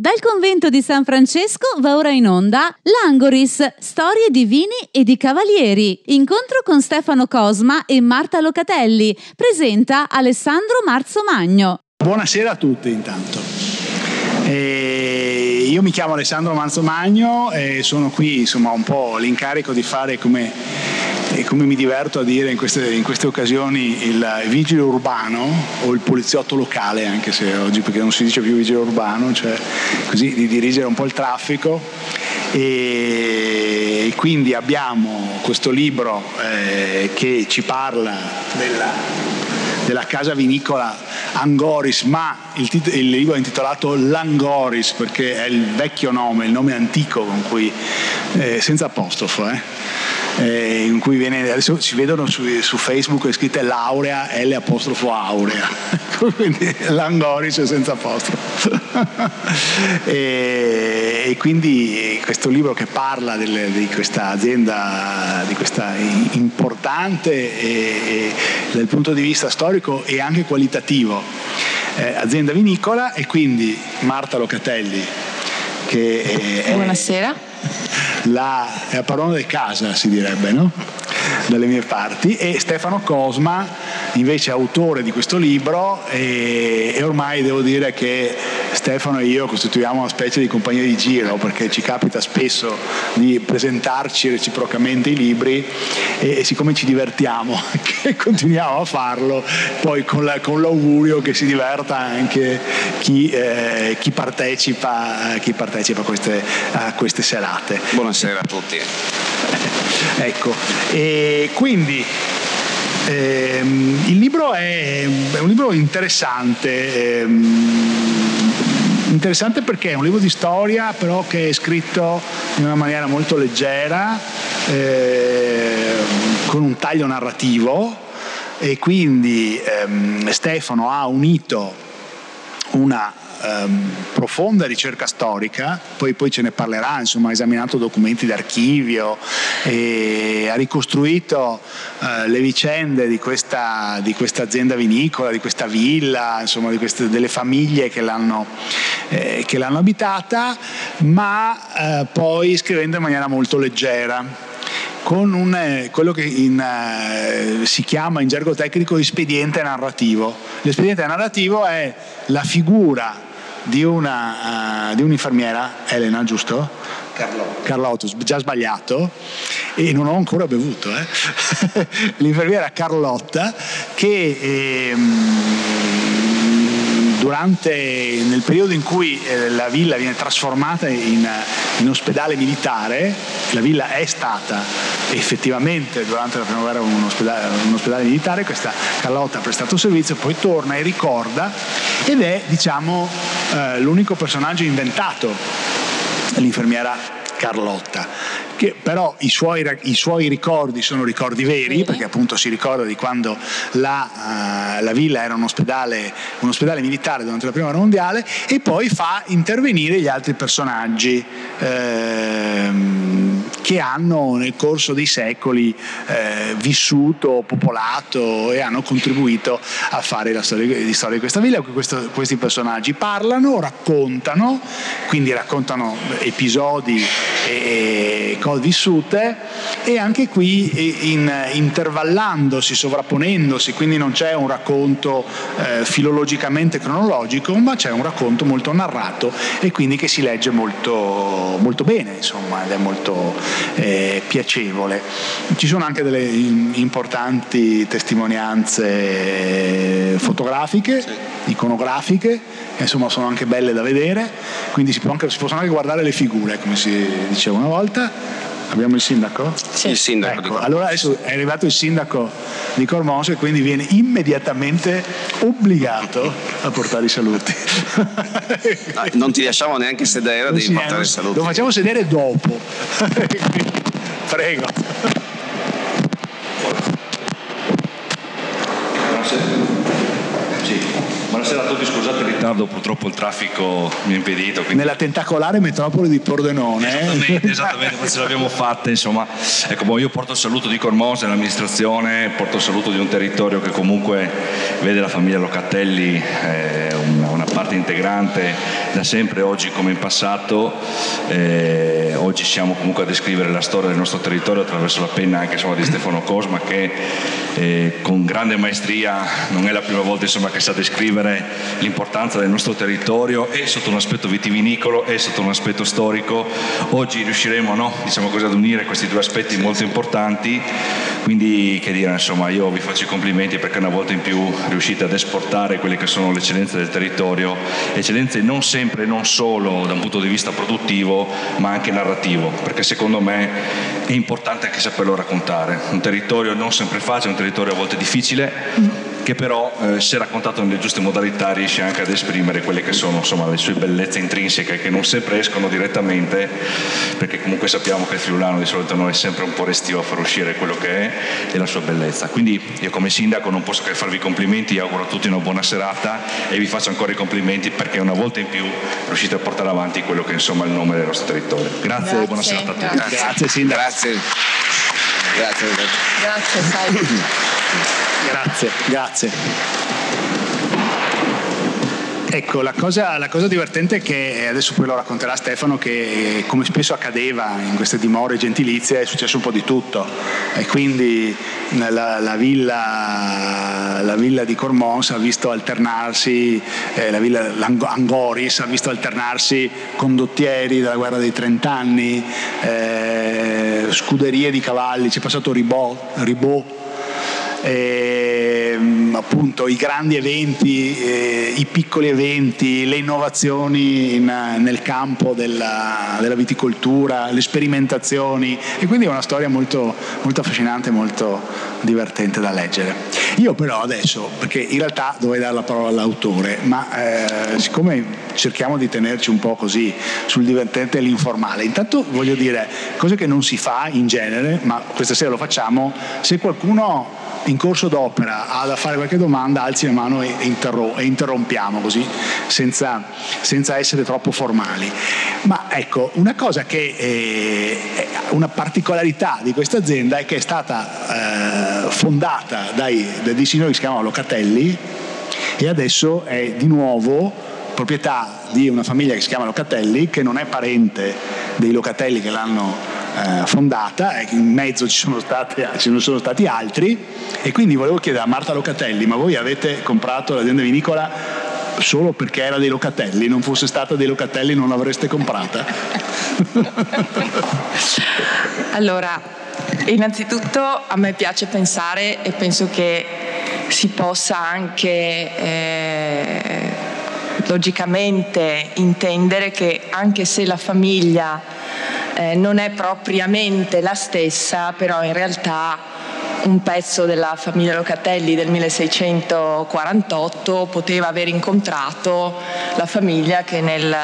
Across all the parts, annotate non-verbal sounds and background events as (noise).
Dal convento di San Francesco va ora in onda L'Angoris, storie di vini e di cavalieri. Incontro con Stefano Cosma e Marta Locatelli. Presenta Alessandro Marzo Magno. Buonasera a tutti intanto. E io mi chiamo Alessandro Marzo Magno e sono qui insomma un po' l'incarico di fare come e come mi diverto a dire in queste, in queste occasioni il vigile urbano o il poliziotto locale, anche se oggi perché non si dice più vigile urbano, cioè così di dirigere un po' il traffico. E quindi abbiamo questo libro eh, che ci parla della, della casa vinicola Angoris, ma il, tit- il, libro è intitolato Langoris perché è il vecchio nome, il nome antico con cui, eh, senza apostrofo, eh, eh, in cui viene, adesso si vedono su, su Facebook è scritta laurea L apostrofo aurea, (laughs) quindi Langoris senza apostrofo. (laughs) e, e, quindi questo libro che parla del, di questa azienda, di questa importante e, e, dal punto di vista storico e anche qualitativo eh, azienda vinicola e quindi Marta Locatelli che è, Buonasera la, la padrona di casa, si direbbe, no? dalle mie parti, e Stefano Cosma, invece autore di questo libro, e, e, ormai devo dire che Stefano e io costituiamo una specie di compagnia di giro, perché ci capita spesso di presentarci reciprocamente i libri e, e siccome ci divertiamo, (laughs) che continuiamo a farlo, poi con, la, con l'augurio che si diverta anche chi, eh, chi partecipa, chi partecipa a, queste, a queste serate. Buonasera a tutti. ecco, e quindi il libro è, è, un libro interessante. Ehm, interessante perché è un libro di storia però che è scritto in una maniera molto leggera eh, con un taglio narrativo e quindi ehm, Stefano ha unito una ehm, profonda ricerca storica, poi, poi, ce ne parlerà, insomma ha esaminato documenti d'archivio e ha ricostruito eh, le vicende di questa, di questa, azienda vinicola, di questa villa, insomma di queste, delle famiglie che l'hanno, eh, che l'hanno abitata, ma eh, poi scrivendo in maniera molto leggera con un, eh, quello che in, uh, si chiama in gergo tecnico espediente narrativo. L'espediente narrativo è la figura di, una, uh, di un'infermiera, Elena, giusto? Carlotto. Carlotto, già sbagliato, e non ho ancora bevuto, eh? (laughs) l'infermiera Carlotta che ehm, durante, nel periodo in cui eh, la villa viene trasformata in, in, ospedale militare, la villa è stata effettivamente durante la prima guerra un ospedale, un ospedale militare, questa Carlotta ha prestato servizio, poi torna e ricorda ed è diciamo eh, l'unico personaggio inventato, l'infermiera Carlotta, che però i suoi, i suoi, ricordi sono ricordi veri, perché appunto si ricorda di quando la, uh, la villa era un ospedale, un ospedale, militare durante la prima guerra mondiale, e poi fa intervenire gli altri personaggi. Ehm, che hanno nel corso dei secoli eh, vissuto, popolato e hanno contribuito a fare la storia, la storia di questa villa. Questo, questi personaggi parlano, raccontano, quindi raccontano episodi e, e cose vissute e anche qui in, intervallandosi, sovrapponendosi, quindi non c'è un racconto eh, filologicamente cronologico, ma c'è un racconto molto narrato e quindi che si legge molto, molto bene, insomma, ed è molto eh, piacevole. Ci sono anche delle importanti testimonianze fotografiche, sì. iconografiche, che insomma sono anche belle da vedere, quindi si, anche, si possono anche guardare le figure, come si diceva una volta. Abbiamo il sindaco? Sì, il sindaco. Ecco, allora adesso è arrivato il sindaco di Cormoso e quindi viene immediatamente obbligato a portare i saluti. No, non ti lasciamo neanche sedere, devi sì, portare i saluti. Lo facciamo sedere dopo. Prego. Buonasera a tutti, scusate il ritardo, purtroppo il traffico mi ha impedito. Quindi... Nella tentacolare metropoli di Pordenone. Esattamente, eh? esattamente ce l'abbiamo fatta, insomma. Ecco, boh, io porto il saluto di Cormose, l'amministrazione, porto il saluto di un territorio che comunque vede la famiglia Locatelli, eh, una, una parte integrante da sempre, oggi come in passato. Eh, oggi siamo comunque a descrivere la storia del nostro territorio attraverso la penna anche insomma, di Stefano Cosma che eh, con grande maestria non è la prima volta insomma, che sa descrivere l'importanza del nostro territorio e sotto un aspetto vitivinicolo e sotto un aspetto storico. Oggi riusciremo no, diciamo così, ad unire questi due aspetti molto importanti, quindi che dire, insomma, io vi faccio i complimenti perché una volta in più riuscite ad esportare quelle che sono le eccellenze del territorio, eccellenze non sempre e non solo da un punto di vista produttivo ma anche narrativo, perché secondo me è importante anche saperlo raccontare. Un territorio non sempre facile, un territorio a volte difficile che però eh, se raccontato nelle giuste modalità riesce anche ad esprimere quelle che sono insomma, le sue bellezze intrinseche che non sempre escono direttamente perché comunque sappiamo che il friulano di solito non è sempre un po' restio a far uscire quello che è e la sua bellezza. Quindi io come sindaco non posso che farvi complimenti auguro a tutti una buona serata e vi faccio ancora i complimenti perché una volta in più riuscite a portare avanti quello che insomma è il nome del nostro territorio. Grazie, grazie e buona serata a tutti. Grazie, grazie sindaco. Grazie. Grazie, grazie sai Grazie, grazie. Ecco, la cosa, la cosa, divertente è che, adesso poi lo racconterà Stefano, che come spesso accadeva in queste dimore gentilizie è successo un po' di tutto e quindi la, la, villa, la villa, di Cormons ha visto alternarsi, eh, la villa Angoris ha visto alternarsi condottieri della guerra dei trent'anni, eh, scuderie di cavalli, c'è passato Ribot, Ribot eh, appunto i grandi eventi, eh, i piccoli eventi, le innovazioni in, nel campo della, della, viticoltura, le sperimentazioni e quindi è una storia molto, molto affascinante, molto divertente da leggere. Io però adesso, perché in realtà dovrei dare la parola all'autore, ma eh, siccome cerchiamo di tenerci un po' così sul divertente e l'informale, intanto voglio dire cose che non si fa in genere, ma questa sera lo facciamo, se qualcuno in corso d'opera ha da fare qualche domanda, alzi la mano e, interrom- e interrompiamo così, senza, senza, essere troppo formali. Ma ecco, una cosa che è una particolarità di questa azienda è che è stata eh, fondata dai, da dei signori che si chiamano Locatelli e adesso è di nuovo proprietà di una famiglia che si chiama Locatelli, che non è parente dei Locatelli che l'hanno eh, fondata, in mezzo ci sono, state, ci sono stati altri e quindi volevo chiedere a Marta Locatelli, ma voi avete comprato l'azienda vinicola solo perché era dei Locatelli, non fosse stata dei Locatelli non l'avreste comprata? (laughs) allora, innanzitutto a me piace pensare e penso che si possa anche eh, logicamente intendere che anche se la famiglia eh, non è propriamente la stessa, però in realtà un pezzo della famiglia Locatelli del 1648 poteva aver incontrato la famiglia che nel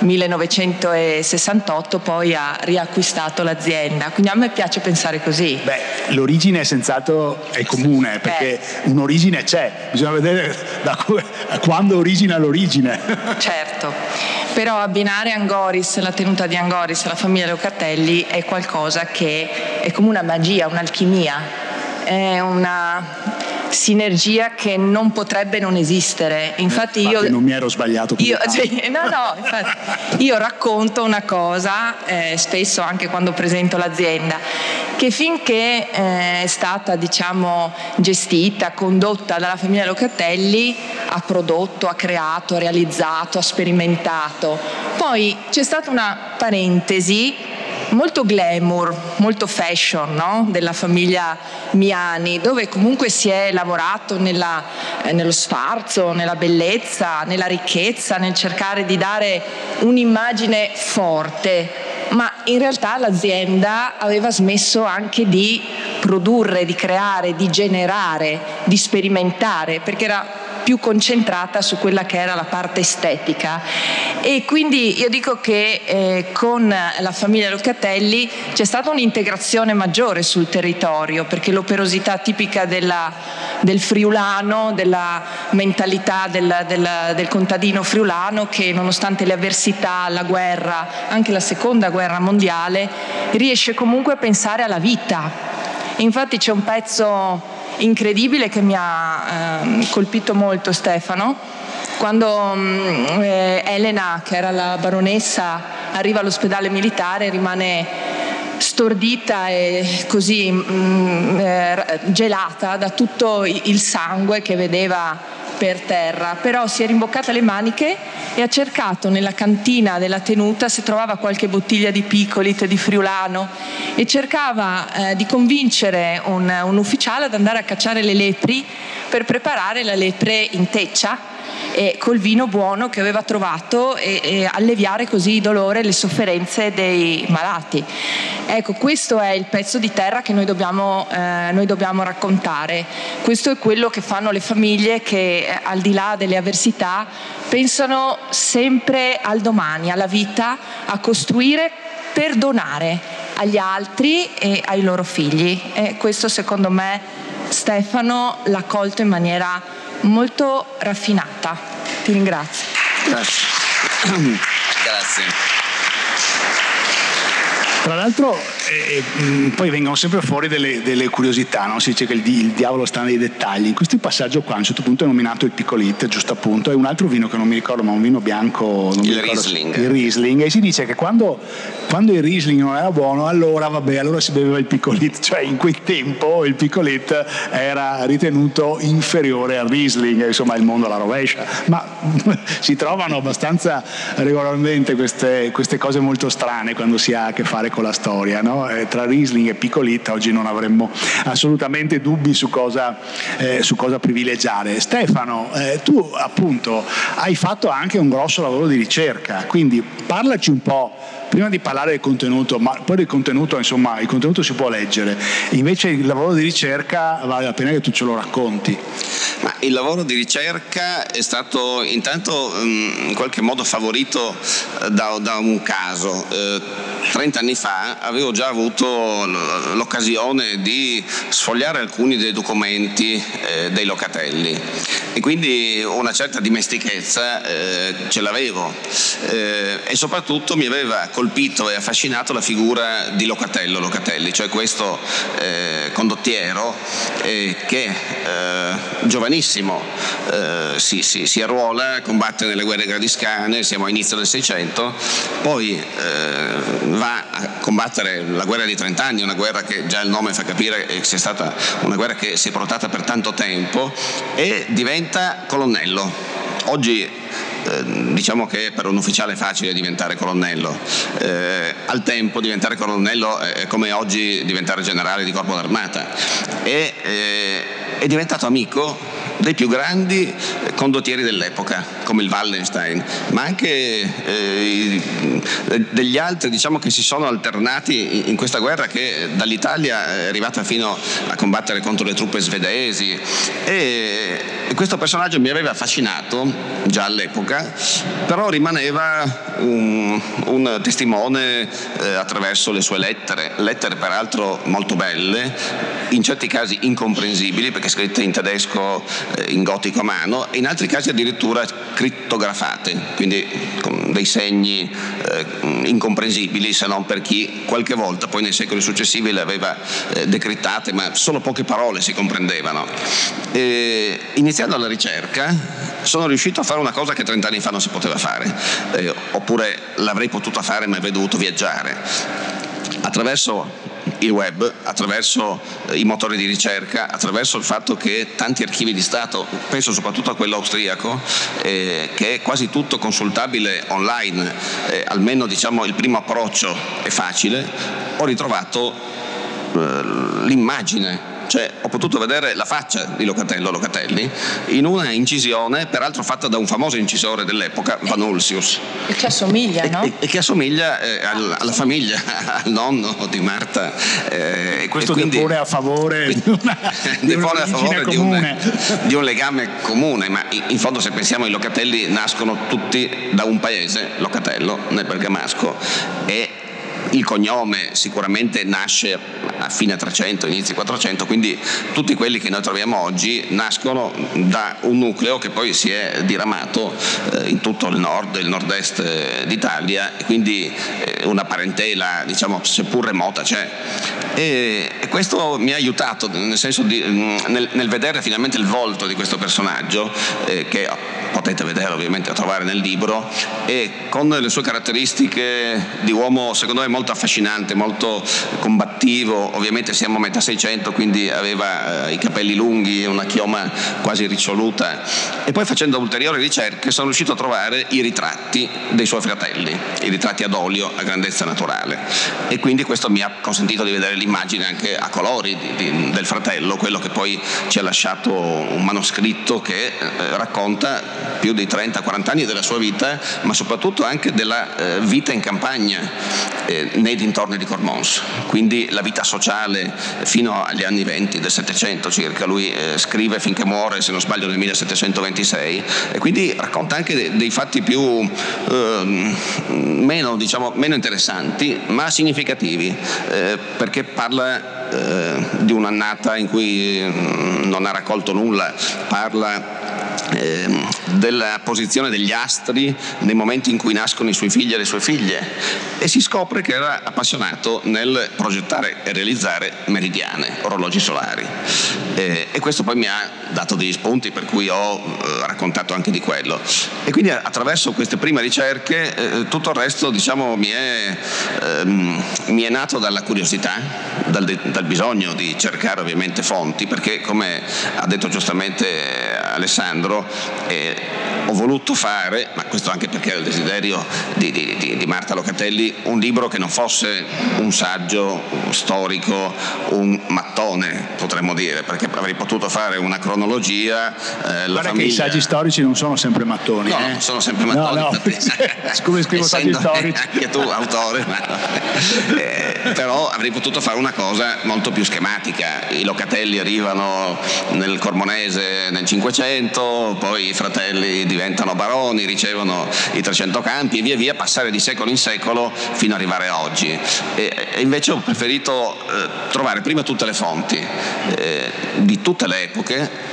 1968 poi ha riacquistato l'azienda. Quindi a me piace pensare così. Beh, l'origine senz'altro è comune perché eh. un'origine c'è, bisogna vedere da quando origina l'origine. Certo, però abbinare Angoris, la tenuta di Angoris alla famiglia Locatelli è qualcosa che è come una magia, un'alchimia è una sinergia che non potrebbe non esistere. Infatti, infatti io non mi ero sbagliato. Io, cioè, no, no, infatti, io racconto una cosa, eh, spesso anche quando presento l'azienda, che finché eh, è stata diciamo, gestita, condotta dalla famiglia Locatelli, ha prodotto, ha creato, ha realizzato, ha sperimentato. Poi c'è stata una parentesi molto glamour, molto fashion no? della famiglia Miani, dove comunque si è lavorato nella, eh, nello sfarzo, nella bellezza, nella ricchezza, nel cercare di dare un'immagine forte ma in realtà l'azienda aveva smesso anche di produrre, di creare, di generare, di sperimentare, perché era più concentrata su quella che era la parte estetica e quindi io dico che eh, con la famiglia Locatelli c'è stata un'integrazione maggiore sul territorio perché l'operosità tipica della, del friulano, della mentalità del, del, del contadino friulano che nonostante le avversità, la guerra, anche la seconda guerra mondiale, riesce comunque a pensare alla vita. Infatti c'è un pezzo incredibile che mi ha eh, colpito molto Stefano, Quando mm, eh, Elena, che era la baronessa, arriva all'ospedale militare rimane stordita e così mh, mm, eh, gelata da tutto il sangue che vedeva per terra, però si è rimboccata le maniche e ha cercato nella cantina della tenuta se trovava qualche bottiglia di picolit, di friulano e cercava eh, di convincere un, un ufficiale ad andare a cacciare le lepri per preparare la lepre in teccia e col vino buono che aveva trovato e, e alleviare così il dolore e le sofferenze dei malati. Ecco, questo è il pezzo di terra che noi dobbiamo, eh, noi dobbiamo raccontare. Questo è quello che fanno le famiglie che eh, al di là delle avversità pensano sempre al domani, alla vita, a costruire per donare agli altri e ai loro figli. E questo secondo me Stefano l'ha colto in maniera molto raffinata. Ti ringrazio. Grazie. Grazie. Tra l'altro eh, mm, poi vengono sempre fuori delle, delle curiosità, no? si dice che il, il, diavolo sta nei dettagli. In questo passaggio qua a un certo punto è nominato il Piccolit, giusto appunto, è un altro vino che non mi ricordo, ma un vino bianco. il ricordo, Riesling. Il Riesling. E si dice che quando, quando, il Riesling non era buono, allora vabbè, allora si beveva il Piccolit, cioè in quel tempo il Piccolit era ritenuto inferiore al Riesling, insomma il mondo alla rovescia. Ma (laughs) si trovano abbastanza regolarmente queste, queste cose molto strane quando si ha a che fare con la storia. No? Eh, tra Riesling e Piccolita oggi non avremmo assolutamente dubbi su cosa, eh, su cosa privilegiare. Stefano, eh, tu appunto hai fatto anche un grosso lavoro di ricerca, quindi parlaci un po' prima di parlare del contenuto, ma poi del contenuto, insomma, il contenuto si può leggere, invece il lavoro di ricerca vale la pena che tu ce lo racconti. Ma il lavoro di ricerca è stato intanto mm, in qualche modo favorito eh, da, da un caso. Eh, 30 anni fa avevo già avuto l'occasione di sfogliare alcuni dei documenti eh, dei locatelli e quindi una certa dimestichezza ce l'avevo e soprattutto mi aveva colpito e affascinato la figura di Locatello Locatelli, cioè questo eh, condottiero eh, che eh, giovanissimo eh, si, si, si, arruola, combatte nelle guerre gradiscane, siamo all'inizio del Seicento, poi eh, va a combattere la guerra di 30 anni, una guerra che già il nome fa capire che sia stata una guerra che si è portata per tanto tempo e diventa colonnello. Oggi eh, diciamo che per un ufficiale è facile diventare colonnello, eh, al tempo diventare colonnello è come oggi diventare generale di corpo d'armata. E eh, è diventato amico dei più grandi condottieri dell'epoca, come il Wallenstein, ma anche eh, degli altri diciamo, che si sono alternati in questa guerra che dall'Italia è arrivata fino a combattere contro le truppe svedesi. E questo personaggio mi aveva affascinato già all'epoca, però rimaneva un, un testimone eh, attraverso le sue lettere, lettere peraltro molto belle, in certi casi incomprensibili perché scritte in tedesco in gotico a mano e in altri casi addirittura crittografate, quindi con dei segni eh, incomprensibili se non per chi qualche volta poi nei secoli successivi le aveva eh, decrittate, ma solo poche parole si comprendevano. E, iniziando la ricerca sono riuscito a fare una cosa che 30 anni fa non si poteva fare, eh, oppure l'avrei potuta fare ma avrei dovuto viaggiare. Attraverso il web, attraverso eh, i motori di ricerca, attraverso il fatto che tanti archivi di Stato, penso soprattutto a quello austriaco, eh, che è quasi tutto consultabile online, eh, almeno diciamo il primo approccio è facile, ho ritrovato eh, l'immagine cioè ho potuto vedere la faccia di Locatello Locatelli in una incisione, peraltro fatta da un famoso incisore dell'epoca, Van Ulsius. E che assomiglia, no? E, e che assomiglia eh, al, alla famiglia, (laughs) al nonno di Marta. Eh, e questo e quindi, depone a favore di una, (laughs) di a favore di un, (laughs) di un, legame comune, ma in fondo se pensiamo i Locatelli nascono tutti da un paese, Locatello, nel Bergamasco, e il cognome sicuramente nasce a fine 300, inizi 400, quindi tutti quelli che noi troviamo oggi nascono da un nucleo che poi si è diramato eh, in tutto il nord e il nord-est eh, d'Italia quindi eh, una parentela diciamo seppur remota c'è. E, questo mi ha aiutato nel di, mm, nel, nel vedere finalmente il volto di questo personaggio che potete vedere ovviamente a trovare nel libro, e con le sue caratteristiche di uomo secondo me molto affascinante, molto combattivo, ovviamente siamo a metà 600 quindi aveva eh, i capelli lunghi e una chioma quasi riccioluta. E poi facendo ulteriori ricerche sono riuscito a trovare i ritratti dei suoi fratelli, i ritratti ad olio a grandezza naturale. E quindi questo mi ha consentito di vedere l'immagine anche a colori di, di, del fratello, quello che poi ci ha lasciato un manoscritto che eh, racconta più di 30-40 anni della sua vita, ma soprattutto anche della eh, vita in campagna eh, nei dintorni di Cormons, quindi la vita sociale fino agli anni 20 del Settecento circa, lui eh, scrive finché muore, se non sbaglio, nel 1726 e quindi racconta anche dei, dei fatti più ehm, meno, diciamo, meno, interessanti, ma significativi, eh, perché parla eh, di un'annata in cui mm, non ha raccolto nulla, parla Ehm, della posizione degli astri nei momenti in cui nascono i suoi figli e le sue figlie e si scopre che era appassionato nel progettare e realizzare meridiane, orologi solari. Eh, e questo poi mi ha dato degli spunti per cui ho eh, raccontato anche di quello. E quindi attraverso queste prime ricerche eh, tutto il resto diciamo, mi, è, ehm, mi, è, nato dalla curiosità, dal, dal bisogno di cercare ovviamente fonti, perché come ha detto giustamente Alessandro, eh, ho voluto fare, ma questo anche perché era il desiderio di, di, di, di, Marta Locatelli, un libro che non fosse un saggio storico, un mattone, potremmo dire, perché avrei potuto fare una cronologia. Eh, Guarda che i saggi storici non sono sempre mattoni. No, eh? non sono sempre mattoni. No, no. (laughs) Come scrivo saggi storici. Anche tu, autore, ma... (laughs) eh, però avrei potuto fare una cosa molto più schematica. I Locatelli arrivano nel Cormonese nel 500, poi i fratelli diventano baroni, ricevono i 300 campi e via via passare di secolo in secolo fino ad arrivare a oggi. E, e invece ho preferito eh, trovare prima tutte le fonti eh, di tutte le epoche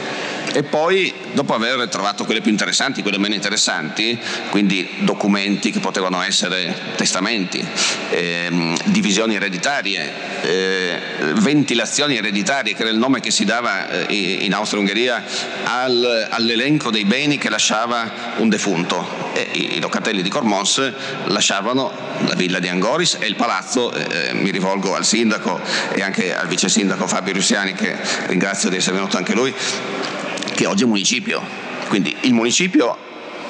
e poi dopo aver trovato quelle più interessanti, quelle meno interessanti, quindi documenti che potevano essere testamenti, ehm, divisioni ereditarie, eh, ventilazioni ereditarie, che era il nome che si dava eh, in Austria-Ungheria al, all'elenco dei beni che lasciava un defunto. E i locatelli di Cormons lasciavano la villa di Angoris e il palazzo, eh, mi rivolgo al sindaco e anche al vice sindaco Fabio Russiani che ringrazio di essere venuto anche lui, che oggi è municipio. Quindi il municipio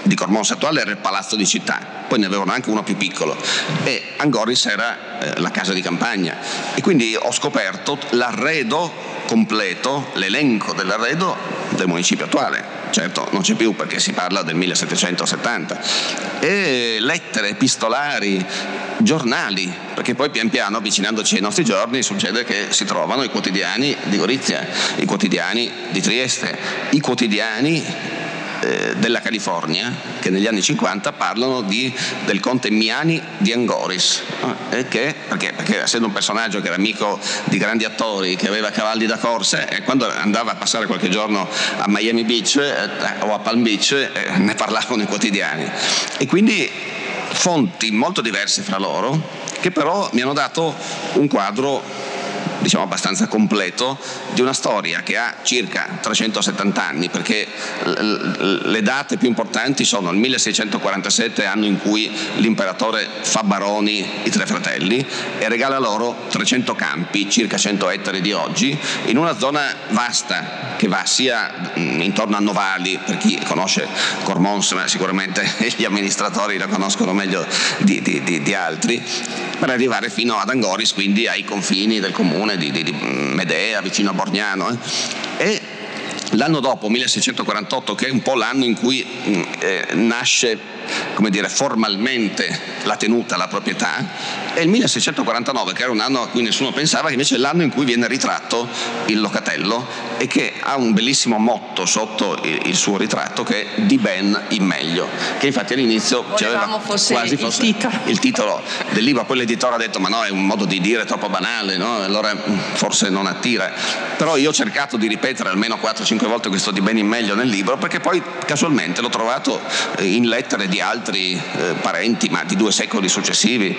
di Cormons attuale era il palazzo di città, poi ne avevano anche uno più piccolo e Angoris era eh, la casa di campagna e quindi ho scoperto l'arredo completo, l'elenco dell'arredo del municipio attuale. Certo, non c'è più perché si parla del 1770. E lettere, epistolari, giornali, perché poi pian piano, avvicinandoci ai nostri giorni, succede che si trovano i quotidiani di Gorizia, i quotidiani di Trieste, i quotidiani eh, della California che negli anni 50 parlano di, del conte Miani di Angoris, eh, che, perché, perché, essendo un personaggio che era amico di grandi attori, che aveva cavalli da corsa, e quando andava a passare qualche giorno a Miami Beach eh, o a Palm Beach eh, ne parlavano i quotidiani. E quindi fonti molto diverse fra loro, che però mi hanno dato un quadro diciamo abbastanza completo di una storia che ha circa 370 anni perché le date più importanti sono il 1647 anno in cui l'imperatore fa baroni i tre fratelli e regala loro 300 campi, circa 100 ettari di oggi, in una zona vasta che va sia intorno a Novali, per chi conosce Cormons, ma sicuramente (laughs) gli amministratori la conoscono meglio di, di, di, di altri, per arrivare fino ad Angoris, quindi ai confini del comune di, di, di Medea, vicino a Borgnano. Eh. E l'anno dopo, 1648, che è un po' l'anno in cui mm, eh, nasce come dire, formalmente la tenuta, la proprietà, e il 1649, che era un anno a cui nessuno pensava, che invece è l'anno in cui viene ritratto il locatello e che ha un bellissimo motto sotto il, suo ritratto che è di ben in meglio, che infatti all'inizio c'era fosse quasi fosse il titolo. il titolo. del libro, poi l'editore ha detto ma no è un modo di dire troppo banale, no? allora mm, forse non attira, però io ho cercato di ripetere almeno 4-5 volte questo di ben in meglio nel libro perché poi casualmente l'ho trovato eh, in lettere di altri eh, parenti ma di due secoli successivi.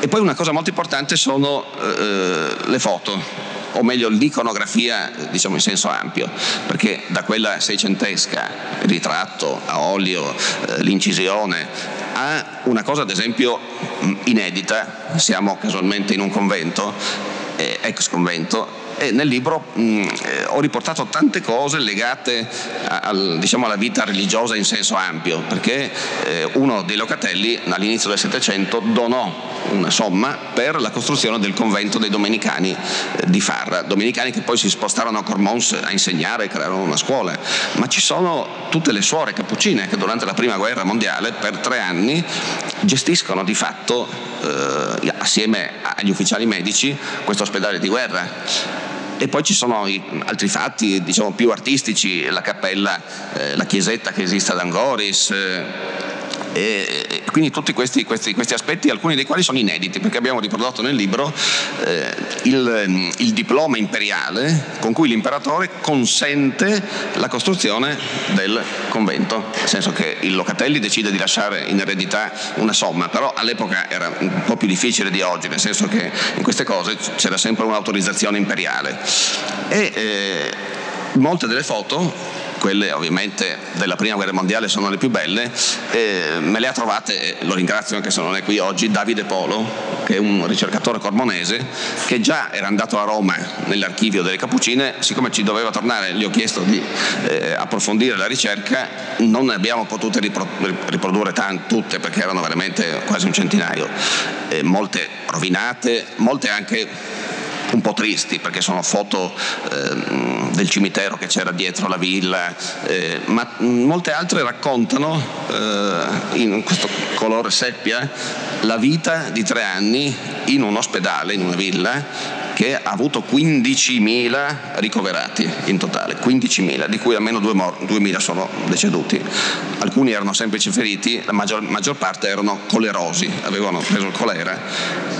E poi una cosa molto importante sono eh, le foto o meglio l'iconografia diciamo in senso ampio, perché da quella seicentesca, il ritratto a olio, eh, l'incisione, a una cosa ad esempio inedita, siamo casualmente in un convento, eh, ex convento, e nel libro mh, eh, ho riportato tante cose legate a, a, diciamo, alla vita religiosa in senso ampio, perché eh, uno dei locatelli all'inizio del Settecento donò una somma per la costruzione del convento dei domenicani eh, di Farra, domenicani che poi si spostarono a Cormons a insegnare e crearono una scuola, ma ci sono tutte le suore cappuccine che durante la prima guerra mondiale per tre anni gestiscono di fatto eh, assieme agli ufficiali medici questo ospedale di guerra e poi ci sono altri fatti diciamo, più artistici, la cappella, eh, la chiesetta che esiste ad Angoris. Eh, e, quindi tutti questi, questi, questi, aspetti, alcuni dei quali sono inediti, perché abbiamo riprodotto nel libro eh, il, il, diploma imperiale con cui l'imperatore consente la costruzione del convento, nel senso che il Locatelli decide di lasciare in eredità una somma, però all'epoca era un po' più difficile di oggi, nel senso che in queste cose c'era sempre un'autorizzazione imperiale. E eh, molte delle foto quelle ovviamente della prima guerra mondiale sono le più belle, eh, me le ha trovate, lo ringrazio anche se non è qui oggi, Davide Polo, che è un ricercatore cormonese, che già era andato a Roma nell'archivio delle Cappuccine, siccome ci doveva tornare, gli ho chiesto di eh, approfondire la ricerca, non ne abbiamo potute riprodurre tante, tutte perché erano veramente quasi un centinaio, eh, molte rovinate, molte anche un po' tristi perché sono foto eh, del cimitero che c'era dietro la villa, eh, ma molte altre raccontano eh, in questo colore seppia la vita di tre anni in un ospedale, in una villa che ha avuto 15.000 ricoverati in totale, 15.000, di cui almeno 2.000 sono deceduti. Alcuni erano semplici feriti, la maggior, maggior parte erano colerosi, avevano preso il colera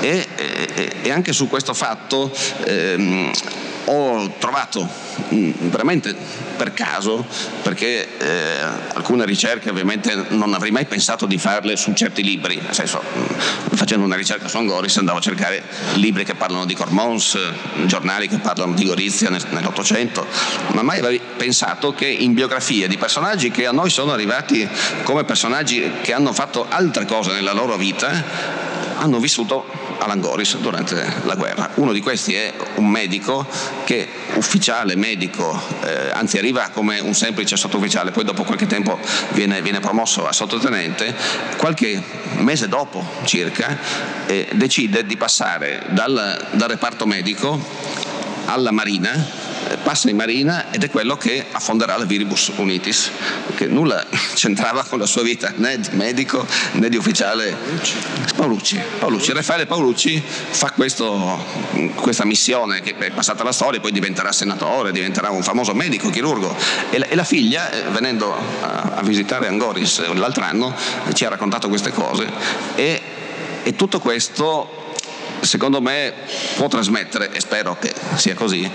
e, e, e anche su questo fatto ehm, ho trovato mm, veramente per caso, perché eh, alcune ricerche ovviamente non avrei mai pensato di farle su certi libri, nel senso mm, facendo una ricerca su Angoris andavo a cercare libri che parlano di Cormons, giornali che parlano di Gorizia nell'Ottocento, ma mai avrei pensato che in biografie di personaggi che a noi sono arrivati come personaggi che hanno fatto altre cose nella loro vita, hanno vissuto all'Angoris durante la guerra. Uno di questi è un medico che ufficiale medico, eh, anzi arriva come un semplice sottufficiale, poi dopo qualche tempo viene, viene promosso a sottotenente, qualche mese dopo circa eh, decide di passare dal, dal reparto medico alla Marina passa in marina ed è quello che affonderà la Viribus Unitis, che nulla (laughs) c'entrava con la sua vita né di medico né di ufficiale. Paolucci, Paolucci. Raffaele Paolucci fa questo, questa missione che è passata alla storia, poi diventerà senatore, diventerà un famoso medico, chirurgo e la, e la figlia, eh, venendo a, a, visitare Angoris l'altro anno, ci ha raccontato queste cose e, e tutto questo secondo me può trasmettere, e spero che sia così,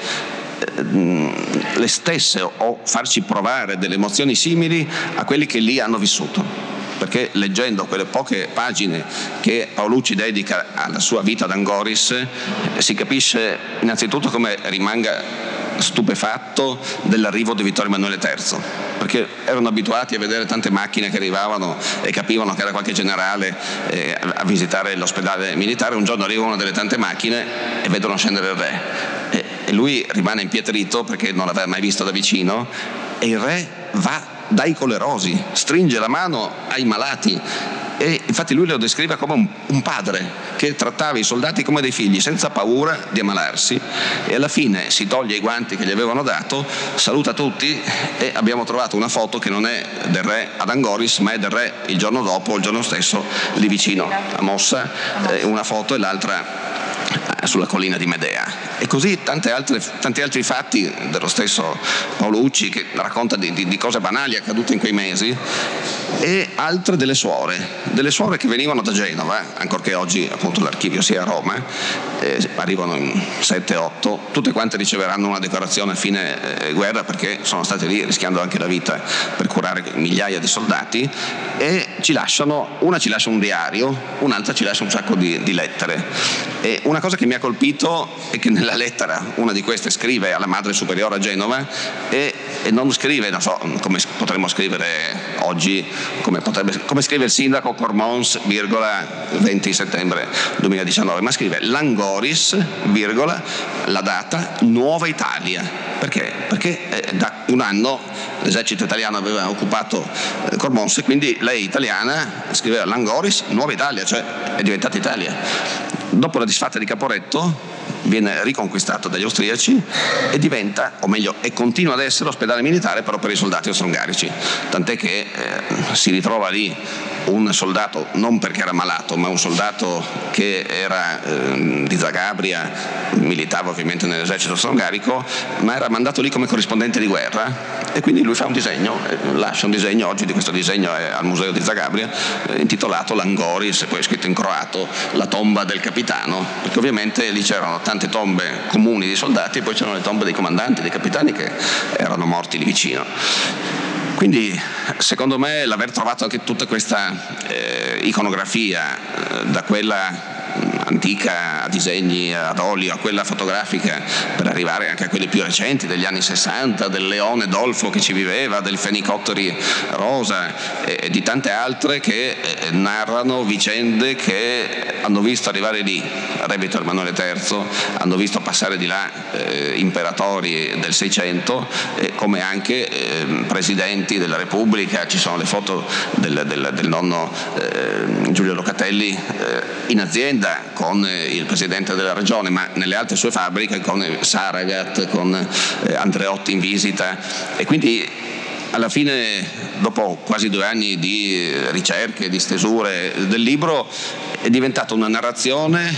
le stesse o farci provare delle emozioni simili a quelli che lì hanno vissuto. Perché leggendo quelle poche pagine che Paolucci dedica alla sua vita ad Angoris si capisce innanzitutto come rimanga stupefatto dell'arrivo di Vittorio Emanuele III, perché erano abituati a vedere tante macchine che arrivavano e capivano che era qualche generale eh, a visitare l'ospedale militare, un giorno arriva una delle tante macchine e vedono scendere il re. E e lui rimane impietrito perché non l'aveva mai visto da vicino e il re va dai colerosi, stringe la mano ai malati. E infatti lui lo descrive come un, padre che trattava i soldati come dei figli senza paura di ammalarsi. E alla fine si toglie i guanti che gli avevano dato, saluta tutti e abbiamo trovato una foto che non è del re ad Angoris ma è del re il giorno dopo, il giorno stesso lì vicino a Mossa, una foto e l'altra sulla collina di Medea. E così altre, tanti altri fatti dello stesso Paolo Ucci che racconta di, di, di, cose banali accadute in quei mesi e altre delle suore, delle suore che venivano da Genova, ancorché oggi appunto l'archivio sia a Roma, eh, arrivano in 7-8, tutte quante riceveranno una decorazione a fine eh, guerra perché sono state lì rischiando anche la vita per curare migliaia di soldati e ci lasciano, una ci lascia un diario, un'altra ci lascia un sacco di, di lettere. E una cosa che mi ha colpito è che nella lettera una di queste scrive alla madre superiore a Genova e, e non scrive, non so, come potremmo scrivere oggi, come, potrebbe, come scrive il sindaco Cormons, virgola, 20 settembre 2019, ma scrive Langoris, virgola, la data, Nuova Italia. Perché? Perché eh, da un anno l'esercito italiano aveva occupato eh, Cormons e quindi lei italiana scriveva Langoris, Nuova Italia, cioè è diventata Italia. Dopo la disfatta di Caporetto viene riconquistato dagli austriaci e diventa, o meglio, e continua ad essere ospedale militare però per i soldati austro-ungarici, tant'è che eh, si ritrova lì un soldato, non perché era malato, ma un soldato che era eh, di Zagabria, militava ovviamente nell'esercito austro-ungarico, ma era mandato lì come corrispondente di guerra e quindi lui fa un disegno, eh, lascia un disegno, oggi di questo disegno è al museo di Zagabria, eh, intitolato Langoris, poi è scritto in croato, la tomba del capitano, perché ovviamente lì c'erano tante tombe comuni di soldati e poi c'erano le tombe dei comandanti, dei capitani che erano morti lì vicino. Quindi secondo me l'aver trovato anche tutta questa eh, iconografia, eh, da quella antica a disegni ad olio, a quella fotografica, per arrivare anche a quelle più recenti degli anni 60, del leone Dolfo che ci viveva, del fenicotteri rosa e di tante altre che eh, narrano vicende che hanno visto arrivare lì. Re Vittorio Emanuele III, hanno visto passare di là eh, imperatori del Seicento, eh, come anche eh, presidenti della Repubblica, ci sono le foto del, del, del nonno eh, Giulio Locatelli eh, in azienda con eh, il presidente della regione, ma nelle altre sue fabbriche con Saragat, con eh, Andreotti in visita. E quindi alla fine, dopo quasi due anni di ricerche, di stesure del libro, è diventata una narrazione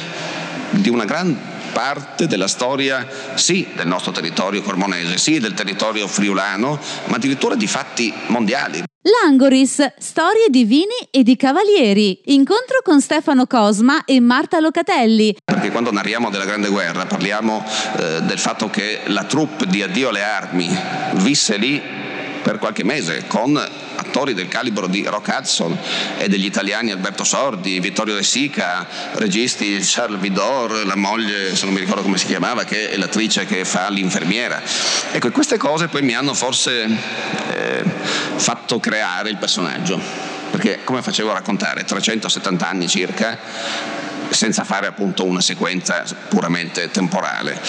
di una gran parte della storia sì del nostro territorio cormonese, sì del territorio friulano, ma addirittura di fatti mondiali. L'Angoris, storie di vini e di cavalieri. Incontro con Stefano Cosma e Marta Locatelli. Perché quando narriamo della Grande Guerra parliamo eh, del fatto che la troupe di Addio alle armi visse lì per qualche mese con attori del calibro di Rock Hudson e degli italiani Alberto Sordi, Vittorio De Sica, registi Charles Vidor, la moglie, se non mi ricordo come si chiamava, che è l'attrice che fa l'infermiera. Ecco, queste cose poi mi hanno forse eh, fatto creare il personaggio, perché come facevo a raccontare, 370 anni circa, senza fare appunto una sequenza puramente temporale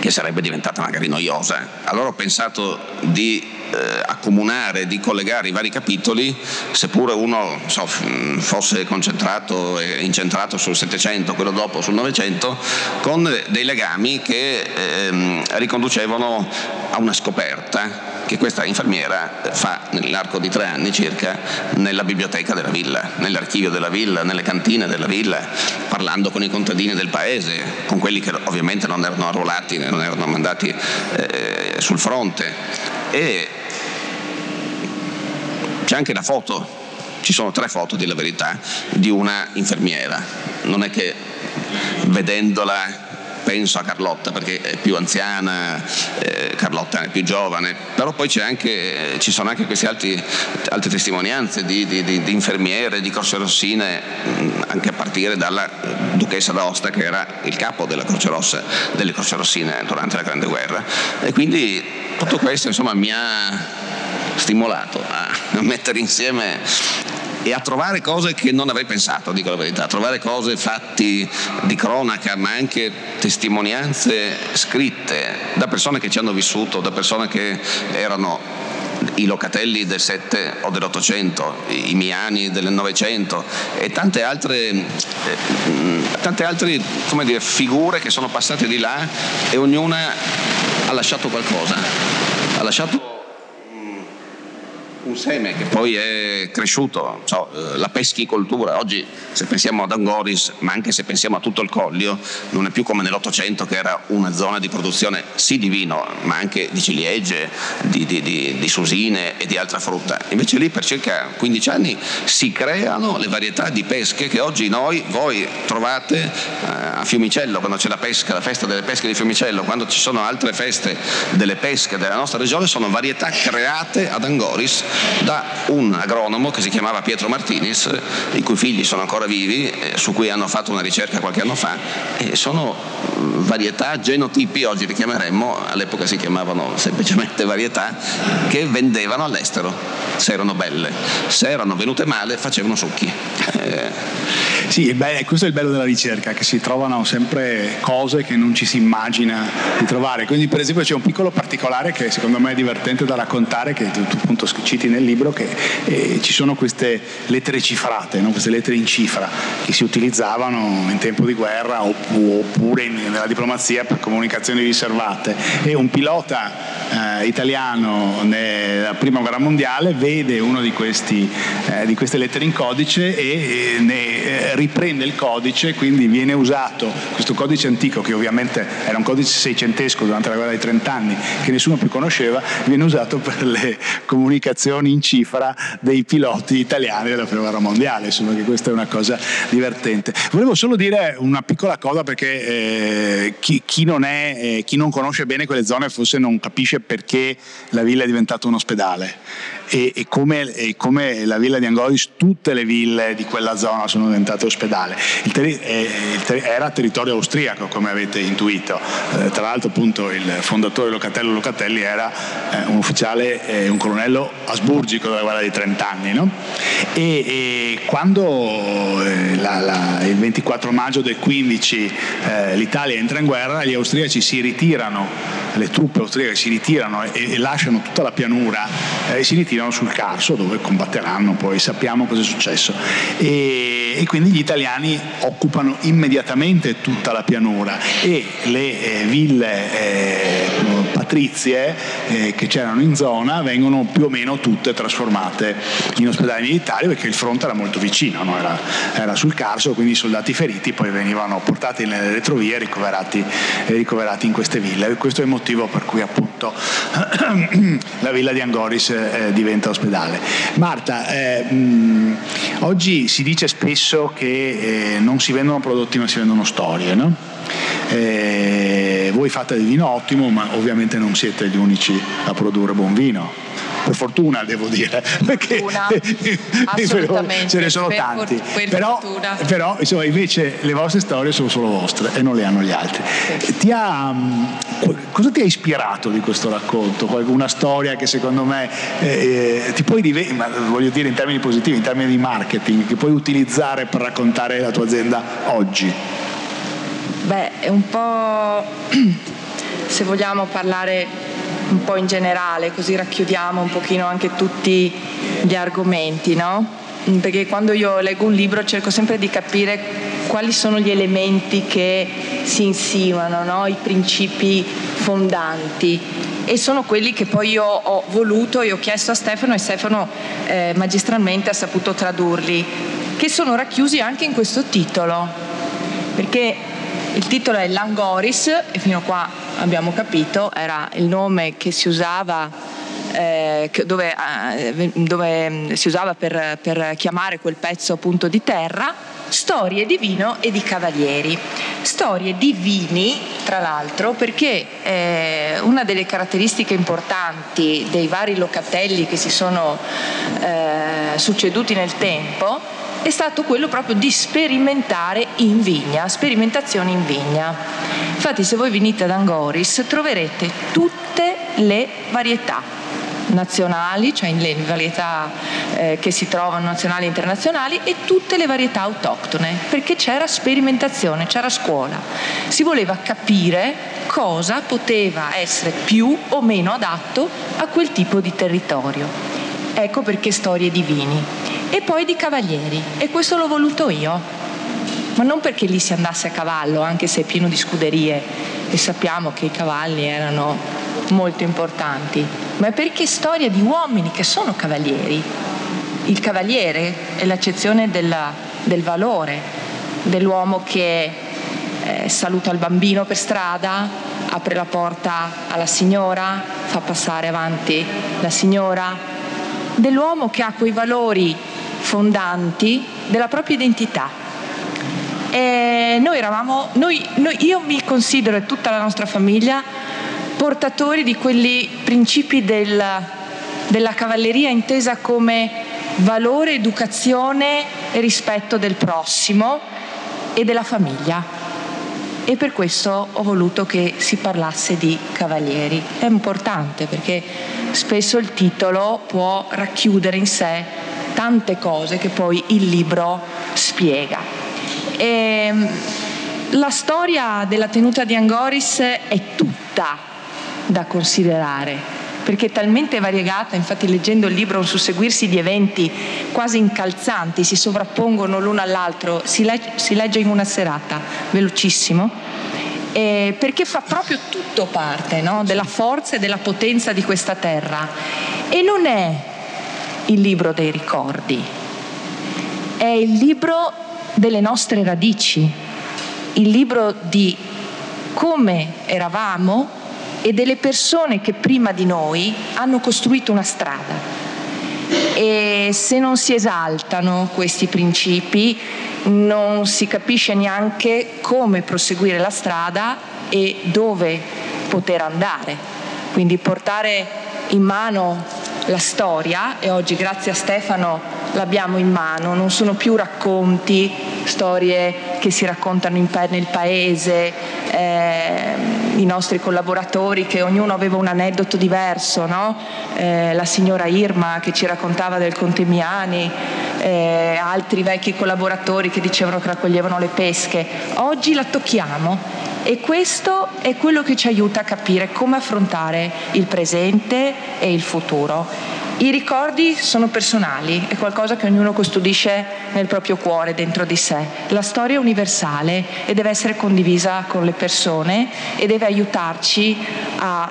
che sarebbe diventata magari noiosa. Allora ho pensato di eh, accomunare, di collegare i vari capitoli, seppure uno so, fosse concentrato e incentrato sul Settecento, quello dopo sul Novecento, con dei legami che ehm, riconducevano a una scoperta che questa infermiera fa nell'arco di tre anni circa nella biblioteca della villa, nell'archivio della villa, nelle cantine della villa, parlando con i contadini del paese, con quelli che ovviamente non erano arruolati, non erano mandati eh, sul fronte. E c'è anche la foto, ci sono tre foto di la verità, di una infermiera. Non è che vedendola penso a Carlotta perché è più anziana, eh, Carlotta è più giovane, però poi anche, ci sono anche queste altri, altre testimonianze di, di, di, di, infermiere, di Croce Rossine, mm, anche a partire dalla duchessa d'Aosta che era il capo della Croce Rossa, delle Croce Rossine durante la Grande Guerra. E quindi tutto questo insomma mi ha stimolato a (laughs) mettere insieme e a trovare cose che non avrei pensato, dico la verità, a trovare cose, fatti di cronaca, ma anche testimonianze scritte da persone che ci hanno vissuto, da persone che erano i locatelli del 7 o dell'Ottocento, i miani del Novecento e tante altre, eh, tante altre dire, figure che sono passate di là e ognuna ha lasciato qualcosa, ha lasciato un seme che poi è cresciuto, so, eh, la peschicoltura, oggi se pensiamo ad Angoris, ma anche se pensiamo a tutto il Collio, non è più come nell'Ottocento che era una zona di produzione sì di vino, ma anche di ciliegie, di, di, di, di susine e di altra frutta. Invece lì per circa 15 anni si creano le varietà di pesche che oggi noi, voi trovate eh, a Fiumicello, quando c'è la pesca, la festa delle pesche di Fiumicello, quando ci sono altre feste delle pesche della nostra regione, sono varietà create ad Angoris da un agronomo che si chiamava Pietro Martinis, i cui figli sono ancora vivi, eh, su cui hanno fatto una ricerca qualche anno fa, e sono mm, varietà, genotipi, oggi li chiameremmo, all'epoca si chiamavano semplicemente varietà, che vendevano all'estero, se erano belle. Se erano venute male facevano succhi. Eh, sì, beh, questo è il bello della ricerca, che si trovano sempre cose che non ci si immagina di trovare. Quindi per esempio c'è un piccolo particolare che secondo me è divertente da raccontare, che tu appunto citi nel libro, che eh, ci sono queste lettere cifrate, no? queste lettere in cifra che si utilizzavano in tempo di guerra oppure in, nella diplomazia per comunicazioni riservate. E un pilota eh, italiano nella prima guerra mondiale vede una di, eh, di, queste lettere in codice e ne eh, riprende il codice, quindi viene usato questo codice antico che ovviamente era un codice seicentesco durante la guerra dei trent'anni che nessuno più conosceva, viene usato (laughs) per le comunicazioni in cifra dei piloti italiani della prima guerra mondiale, insomma che questa è una cosa divertente. Volevo solo dire una piccola cosa perché eh, chi, chi, non è, eh, chi non conosce bene quelle zone forse non capisce perché la villa è diventata un ospedale e, e, come, e, come, la villa di Angolis tutte le ville di quella zona sono diventate ospedale. Il teri- eh, era territorio austriaco come avete intuito, eh, tra l'altro appunto il fondatore Locatello Locatelli era eh, un ufficiale, eh, un colonnello asburgico della guerra dei trent'anni no? e, quando eh, la, la, il 24 maggio del 15 eh, l'Italia entra in guerra gli austriaci si ritirano, le truppe austriache si ritirano e, e lasciano tutta la pianura e si ritirano tirano sul Carso dove combatteranno, poi sappiamo cosa è successo. E, e quindi gli italiani occupano immediatamente tutta la pianura e le eh, ville patrizie eh, che c'erano in zona vengono più o meno tutte trasformate in ospedali militari perché il fronte era molto vicino, no? era, era, sul Carso, quindi i soldati feriti poi venivano portati nelle retrovie e ricoverati, ricoverati in queste ville. Questo è il motivo per cui appunto (clears throat) la villa di Angoris eh, diventa ospedale. Marta, eh, mh, oggi si dice spesso che eh, non si vendono prodotti ma si vendono storie, no? Eh, voi fate del vino ottimo, ma ovviamente non siete gli unici a produrre buon vino per fortuna devo dire, (laughs) perché (laughs) assolutamente ce ne sono per tanti. For- però, però insomma, invece le vostre storie sono solo vostre e non le hanno gli altri. Sì. Ti ha, mm, cosa ti ha ispirato di questo racconto? Una storia che secondo me eh, eh ti puoi diventare, voglio dire in termini positivi, in termini di marketing, che puoi utilizzare per raccontare la tua azienda oggi? Beh, è un po' (clears throat) se vogliamo parlare un po' in generale, così racchiudiamo un pochino anche tutti gli argomenti, no? Perché quando io leggo un libro cerco sempre di capire quali sono gli elementi che si insinuano, no? i principi fondanti e sono quelli che poi io ho voluto e ho chiesto a Stefano e Stefano eh, magistralmente ha saputo tradurli, che sono racchiusi anche in questo titolo, perché il titolo è Langoris e fino a qua abbiamo capito, era il nome che si usava eh, dove, eh, dove, mm, si usava per, per, chiamare quel pezzo appunto di terra, storie di vino e di cavalieri. Storie di vini, tra l'altro, perché eh, una delle caratteristiche importanti dei vari locatelli che si sono eh, succeduti nel tempo è stato quello proprio di sperimentare in vigna, sperimentazioni in vigna. Infatti se voi venite ad Angoris troverete tutte le varietà nazionali, cioè le varietà eh, che si trovano nazionali e internazionali e tutte le varietà autoctone, perché c'era sperimentazione, c'era scuola. Si voleva capire cosa poteva essere più o meno adatto a quel tipo di territorio. Ecco perché storie di vini. E poi di cavalieri. E questo l'ho voluto io, ma non perché lì si andasse a cavallo, anche se è pieno di scuderie e sappiamo che i cavalli erano molto importanti, ma perché storia di uomini che sono cavalieri. Il cavaliere è l'accezione della, del valore dell'uomo che eh, saluta il bambino per strada, apre la porta alla signora, fa passare avanti la signora, dell'uomo che ha quei valori fondanti della propria identità. Noi eravamo, noi, noi, io mi considero e tutta la nostra famiglia portatori di quelli principi del della cavalleria intesa come valore, educazione e rispetto del prossimo e della famiglia e per questo ho voluto che si parlasse di cavalieri. È importante perché spesso il titolo può racchiudere in sé tante cose che poi il libro spiega. E ehm, la storia della tenuta di Angoris è tutta da considerare perché è talmente variegata, infatti leggendo il libro un susseguirsi di eventi quasi incalzanti si sovrappongono l'uno all'altro, si, legge, si legge in una serata, velocissimo, eh, perché fa proprio tutto parte no? della forza e della potenza di questa terra. E non è il libro dei ricordi, è il libro delle nostre radici, il libro di come eravamo e delle persone che prima di noi hanno costruito una strada. E se non si esaltano questi principi non si capisce neanche come proseguire la strada e dove poter andare. Quindi portare in mano la storia, e oggi grazie a Stefano l'abbiamo in mano, non sono più racconti, storie che si raccontano in, nel paese, eh, i nostri collaboratori che ognuno aveva un aneddoto diverso, no? eh, la signora Irma che ci raccontava del Conte Miani, eh, altri vecchi collaboratori che dicevano che raccoglievano le pesche. Oggi la tocchiamo e questo è quello che ci aiuta a capire come affrontare il presente e il futuro. I ricordi sono personali, è qualcosa che ognuno custodisce nel proprio cuore, dentro di sé. La storia è universale e deve essere condivisa con le persone e deve aiutarci a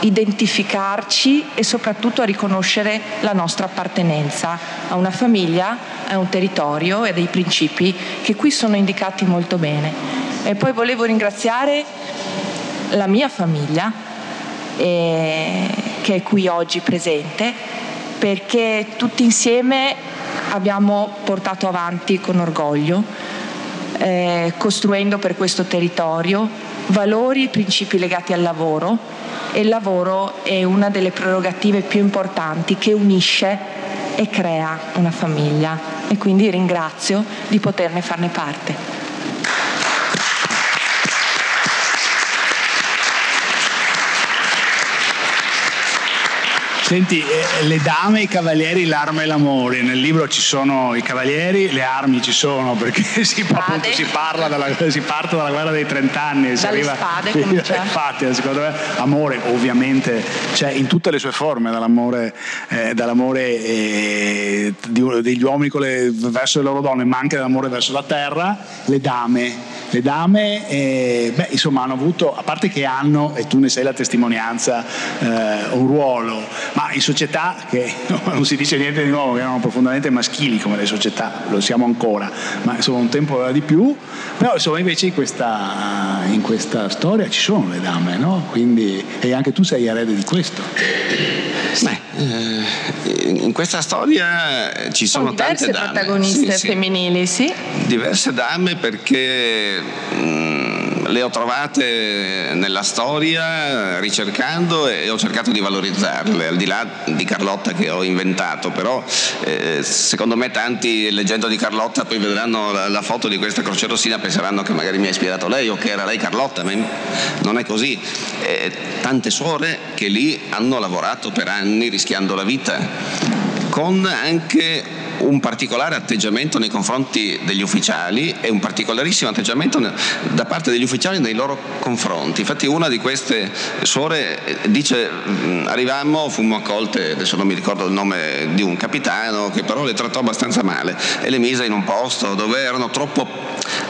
identificarci e soprattutto a riconoscere la nostra appartenenza a una famiglia, a un territorio e dei principi che qui sono indicati molto bene. E poi volevo ringraziare la mia famiglia eh, che è qui oggi presente perché tutti insieme abbiamo portato avanti con orgoglio, eh, costruendo per questo territorio valori e principi legati al lavoro e il lavoro è una delle prerogative più importanti che unisce e crea una famiglia e quindi ringrazio di poterne farne parte. Senti, eh, le dame, i cavalieri, l'arma e l'amore. Nel libro ci sono i cavalieri, le armi ci sono perché (laughs) si, appunto, si, dalla, si parte dalla guerra dei trent'anni. Dalle arriva, spade (laughs) comincia. Infatti, secondo me, amore ovviamente c'è in tutte le sue forme, dall'amore, eh, dall'amore eh, di, degli uomini le, verso le loro donne, ma anche dall'amore verso la terra, le dame le dame, eh, beh, insomma, hanno avuto, a parte che hanno, e tu ne sei la testimonianza, eh, un ruolo, ma in società che (laughs) non si dice niente di nuovo, che erano profondamente maschili come le società, lo siamo ancora, ma insomma un tempo era di più, però insomma invece in questa, in questa storia ci sono le dame, no? Quindi, e anche tu sei erede di questo. Beh, eh, in questa storia ci sono, sono tante dame. protagoniste sì, femminili, sì. Diverse dame perché mh, mm, le ho trovate nella storia ricercando e ho cercato di valorizzarle, al di là di Carlotta che ho inventato, però eh, secondo me tanti leggendo di Carlotta poi vedranno la, la foto di questa croce rossina penseranno che magari mi ha ispirato lei o che era lei Carlotta, ma non è così. Eh, tante suore che lì hanno lavorato per anni rischiando la vita, con anche un particolare atteggiamento nei confronti degli ufficiali e un particolarissimo atteggiamento da parte degli ufficiali nei loro confronti. Infatti una di queste suore eh, dice mm, arrivammo, fummo accolte, adesso non mi ricordo il nome di un capitano che però le trattò abbastanza male e le mise in un posto dove erano troppo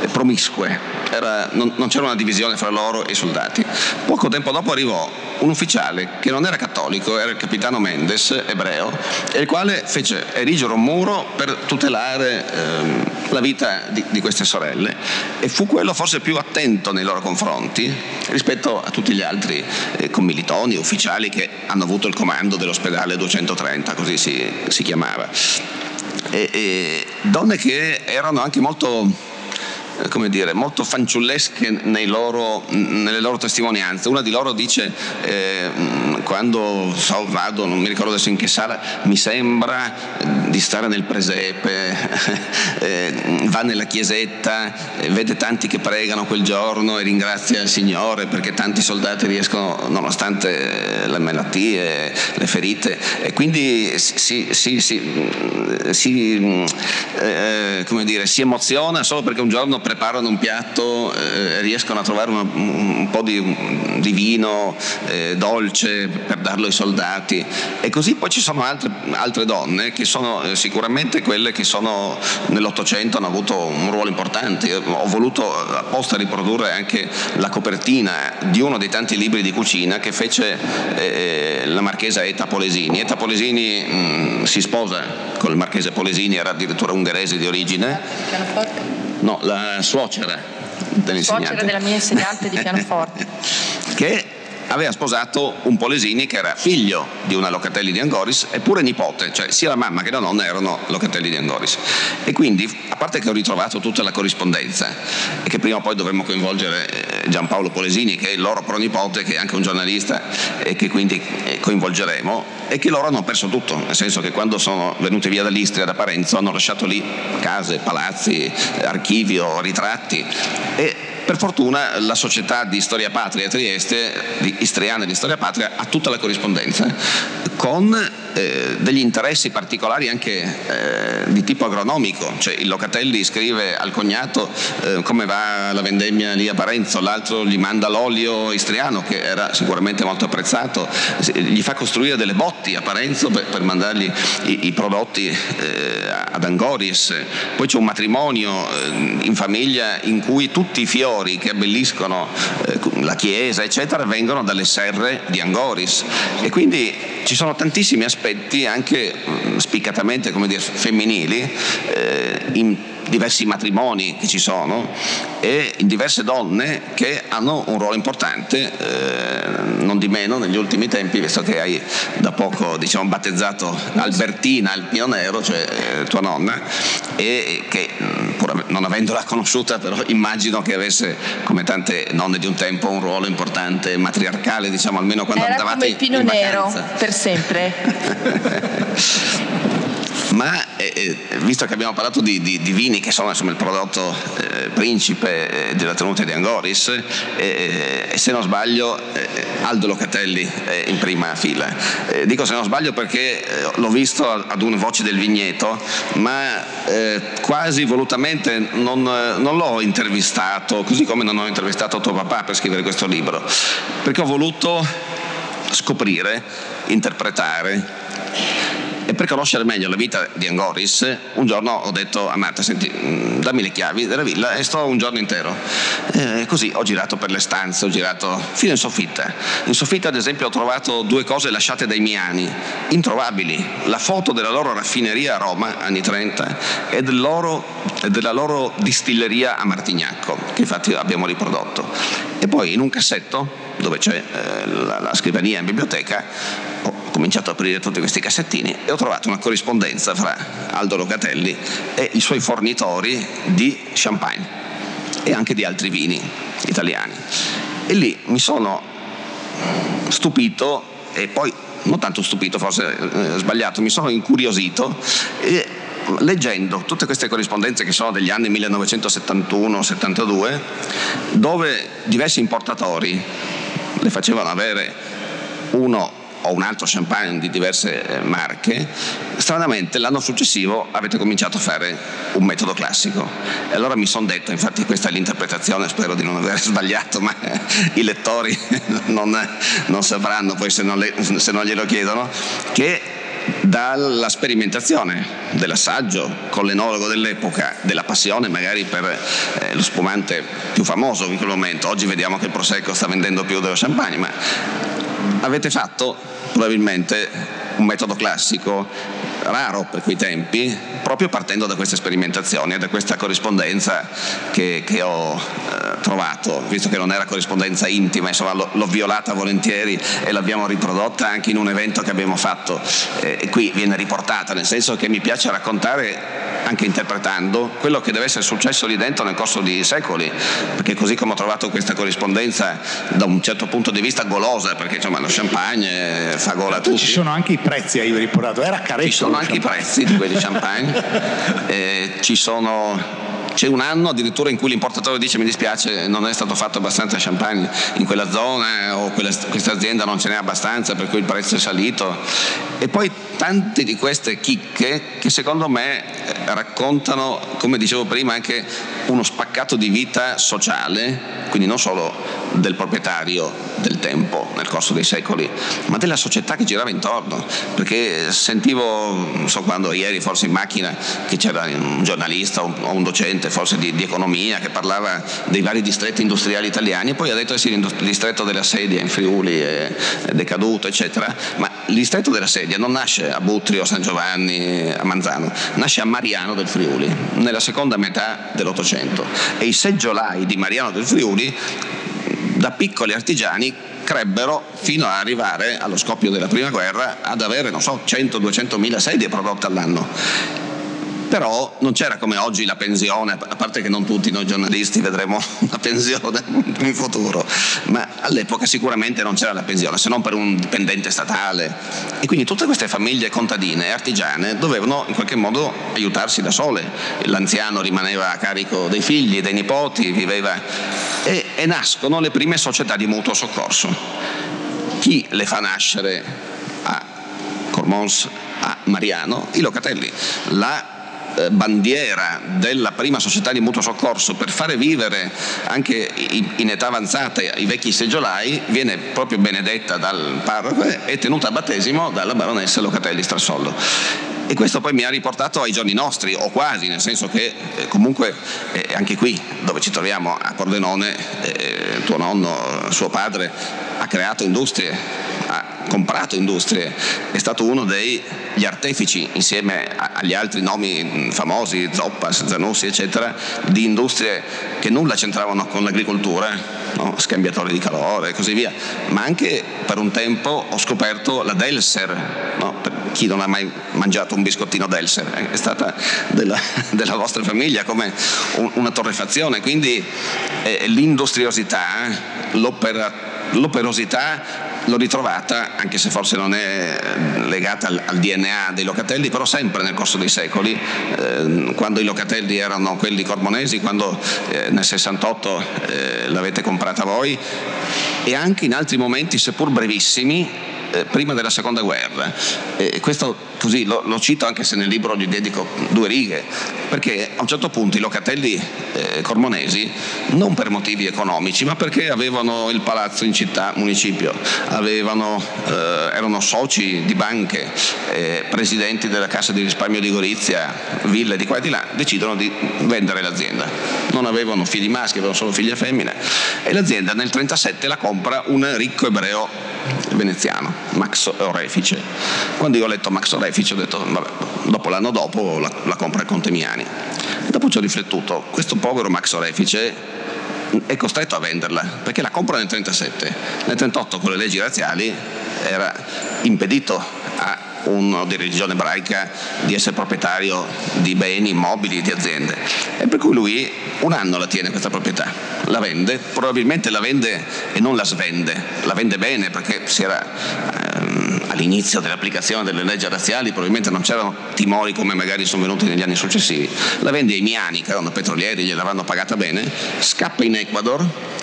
eh, promiscue, Era, non, non c'era una divisione fra loro e i soldati. Poco tempo dopo arrivò un ufficiale che non era cattolico, era il capitano Mendes, ebreo, e il quale fece erigere un muro per tutelare ehm, la vita di, di, queste sorelle e fu quello forse più attento nei loro confronti rispetto a tutti gli altri eh, commilitoni, ufficiali che hanno avuto il comando dell'ospedale 230, così si, si chiamava. E, e donne che erano anche molto come dire, molto fanciullesche loro, nelle loro testimonianze. Una di loro dice eh, quando so, vado, non mi ricordo adesso in che sala, mi sembra di stare nel presepe, (laughs) eh, va nella chiesetta, eh, vede tanti che pregano quel giorno e ringrazia il Signore perché tanti soldati riescono, nonostante le malattie, le ferite, e quindi si, si, si, si eh, dire, si emoziona solo perché un giorno preparano un piatto e riescono a trovare una, un po' di, di vino eh, dolce per darlo ai soldati. E così poi ci sono altre, altre donne che sono eh, sicuramente quelle che sono nell'Ottocento hanno avuto un ruolo importante. Io ho voluto apposta riprodurre anche la copertina di uno dei tanti libri di cucina che fece eh, la marchesa Eta Polesini. Eta Polesini mh, mm, si sposa con il marchese Polesini, era addirittura ungherese di origine. No, la suocera dell'insegnante. Suocera della mia insegnante di (laughs) pianoforte. che aveva sposato un Polesini che era figlio di una Locatelli di Angoris eppure nipote, cioè sia la mamma che la nonna erano Locatelli di Angoris. E quindi, a parte che ho ritrovato tutta la corrispondenza e che prima o poi dovremmo coinvolgere eh, Giampaolo Polesini, che è il loro pronipote, che è anche un giornalista e che quindi eh, coinvolgeremo, e che loro hanno perso tutto, nel senso che quando sono venuti via dall'Istria, da Parenzo, hanno lasciato lì case, palazzi, archivio, ritratti e per fortuna la società di Storia Patria Trieste, di Istriana di Storia Patria, ha tutta la corrispondenza con eh, degli interessi particolari anche eh, di tipo agronomico, cioè il Locatelli scrive al cognato eh, come va la vendemmia lì a Parenzo, l'altro gli manda l'olio istriano che era sicuramente molto apprezzato, gli fa costruire delle botti a Parenzo per, per mandargli i, i prodotti eh, ad Angoris, poi c'è un matrimonio eh, in famiglia in cui tutti i fiori che abbelliscono la chiesa eccetera vengono dalle serre di Angoris e quindi ci sono tantissimi aspetti anche mm, spiccatamente dire, femminili eh, in diversi matrimoni che ci sono e diverse donne che hanno un ruolo importante, eh, non di meno negli ultimi tempi, visto che hai da poco diciamo, battezzato Albertina il Pio Nero, cioè eh, tua nonna, e che mm, pur non avendola conosciuta però immagino che avesse come tante nonne di un tempo un ruolo importante matriarcale, diciamo almeno quando Era andavate come il Pino Nero per sempre. (laughs) ma eh, eh, visto che abbiamo parlato di, di, di, vini che sono insomma, il prodotto eh, principe eh, della tenuta di Angoris, eh, eh, se non sbaglio Aldo Locatelli è in prima fila. dico se non sbaglio perché l'ho visto ad una voce del vigneto, ma quasi volutamente non, non l'ho intervistato, così come non ho intervistato tuo papà per scrivere questo libro, perché ho voluto scoprire, interpretare e per conoscere meglio la vita di Angoris, un giorno ho detto a Marta, senti, mm, dammi le chiavi della villa e sto un giorno intero. E così ho girato per le stanze, ho girato fino in soffitta. In soffitta, ad esempio, ho trovato due cose lasciate dai miani, introvabili. La foto della loro raffineria a Roma, anni 30, e, del loro, della loro distilleria a Martignacco, che infatti abbiamo riprodotto. E poi in un cassetto, dove c'è eh, la, la scrivania in biblioteca, ho cominciato a aprire tutti questi cassettini e ho trovato una corrispondenza fra Aldo Locatelli e i suoi fornitori di champagne e anche di altri vini italiani. E lì mi sono stupito e poi non tanto stupito, forse eh, sbagliato, mi sono incuriosito e leggendo tutte queste corrispondenze che sono degli anni 1971-72, dove diversi importatori le facevano avere uno o un altro champagne di diverse eh, marche, stranamente l'anno successivo avete cominciato a fare un metodo classico. E allora mi sono detto, infatti questa è l'interpretazione, spero di non aver (laughs) sbagliato, ma i lettori (laughs) non, non sapranno poi se non, le, se non glielo chiedono, che dalla sperimentazione dell'assaggio con l'enologo dell'epoca, della passione magari per eh, lo spumante più famoso in quel momento. Oggi vediamo che il Prosecco sta vendendo più dello champagne, ma avete fatto probabilmente un metodo classico raro per quei tempi, proprio partendo da queste sperimentazioni e da questa corrispondenza che, che ho eh, trovato, visto che non era corrispondenza intima, insomma l'ho, l'ho, violata volentieri e l'abbiamo riprodotta anche in un evento che abbiamo fatto eh, e qui viene riportata, nel senso che mi piace raccontare anche interpretando quello che deve essere successo lì dentro nel corso di secoli, perché così come ho trovato questa corrispondenza da un certo punto di vista golosa, perché insomma lo champagne fa gola a tutti. Ci sono anche i prezzi, hai riportato, era caretto. Sono anche i prezzi di quelli champagne, (laughs) eh, ci sono c'è un anno addirittura in cui l'importatore dice mi dispiace non è stato fatto abbastanza champagne in quella zona o quella, questa azienda non ce n'è abbastanza per cui il prezzo è salito. E poi tante di queste chicche che secondo me eh, raccontano, come dicevo prima, anche uno spaccato di vita sociale, quindi non solo del proprietario del tempo nel corso dei secoli, ma della società che girava intorno, perché sentivo, non so quando, ieri forse in macchina, che c'era un giornalista o un docente forse di, di economia che parlava dei vari distretti industriali italiani e poi ha detto che sì, il distretto della sedia in Friuli è decaduto, eccetera, ma il distretto della sedia non nasce a Butrio, a San Giovanni, a Manzano, nasce a Mariano del Friuli, nella seconda metà dell'Ottocento. E i seggiolai di Mariano del Friuli da piccoli artigiani crebbero fino ad arrivare allo scoppio della prima guerra ad avere, non so, 100-200 mila sedie prodotte all'anno però non c'era come oggi la pensione, a parte che non tutti noi giornalisti vedremo (laughs) una pensione in futuro, ma all'epoca sicuramente non c'era la pensione, se non per un dipendente statale. E quindi tutte queste famiglie contadine e artigiane dovevano in qualche modo aiutarsi da sole. L'anziano rimaneva a carico dei figli, dei nipoti, viveva... E, e nascono le prime società di mutuo soccorso. Chi le fa nascere a Cormons, a Mariano? I locatelli. La bandiera della prima società di mutuo soccorso per fare vivere anche in età avanzata i vecchi seggiolai viene proprio benedetta dal parroco e tenuta a battesimo dalla baronessa Locatelli Strassollo. E questo poi mi ha riportato ai giorni nostri, o quasi, nel senso che eh, comunque eh, anche qui dove ci troviamo a Pordenone, eh, tuo nonno, suo padre, ha creato industrie, ha comprato industrie, è stato uno degli artefici, insieme agli altri nomi famosi, Zoppas, Zanussi, eccetera, di industrie che nulla c'entravano con l'agricoltura, no? scambiatori di calore e così via, ma anche per un tempo ho scoperto la Delser, no? Chi non ha mai mangiato un biscottino Delser, eh, è stata della, (laughs) della vostra famiglia come un, una torrefazione, quindi eh, l'industriosità, l'operosità l'ho ritrovata, anche se forse non è legata al, al DNA dei locatelli, però sempre nel corso dei secoli, eh, quando i locatelli erano quelli cormonesi, quando eh, nel 68 eh, l'avete comprata voi, e anche in altri momenti, seppur brevissimi, eh, prima della seconda guerra. E questo così lo, lo, cito anche se nel libro gli dedico due righe, perché a un certo punto i locatelli eh, cormonesi, non per motivi economici, ma perché avevano il palazzo in città, municipio, avevano, eh, erano soci di banche, eh, presidenti della Cassa di risparmio di Gorizia, ville di qua e di là, decidono di vendere l'azienda. Non avevano figli maschi, avevano solo figlie femmine e l'azienda nel 1937 la compra un ricco ebreo veneziano, Max Orefice. Quando io ho letto Max Orefice ho detto, vabbè, dopo l'anno dopo la, la compra il Conte Miani. E dopo ci ho riflettuto, questo povero Max Orefice è costretto a venderla perché la compra nel 1937, nel 1938 con le leggi razziali era impedito uno di religione ebraica di essere proprietario di beni immobili, di aziende. E per cui lui un anno la tiene questa proprietà, la vende, probabilmente la vende e non la svende, la vende bene perché si era ehm, all'inizio dell'applicazione delle leggi razziali, probabilmente non c'erano timori come magari sono venuti negli anni successivi. La vende ai Miani, che erano petrolieri, gliel'avranno pagata bene, scappa in Ecuador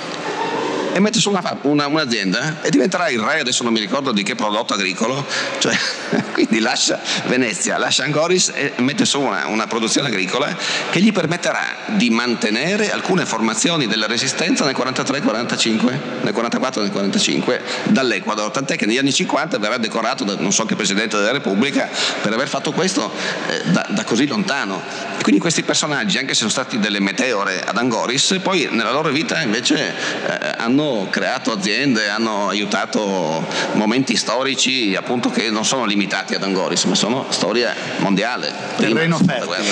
e mette su una, una, un'azienda e diventerà il re, adesso non mi ricordo di che prodotto agricolo, cioè, (laughs) quindi lascia Venezia, lascia Angoris e mette su una, una produzione agricola che gli permetterà di mantenere alcune formazioni della resistenza nel 43-45, nel 44 nel 45 dall'Ecuador, tant'è che negli anni 50 verrà decorato da non so che Presidente della Repubblica per aver fatto questo eh, da, da così lontano. Quindi questi personaggi, anche se sono stati delle meteore ad Angoris, poi nella loro vita invece eh, hanno hanno creato aziende, hanno aiutato momenti storici appunto che non sono limitati ad Angoris, ma sono storia mondiale. Terreno fertile.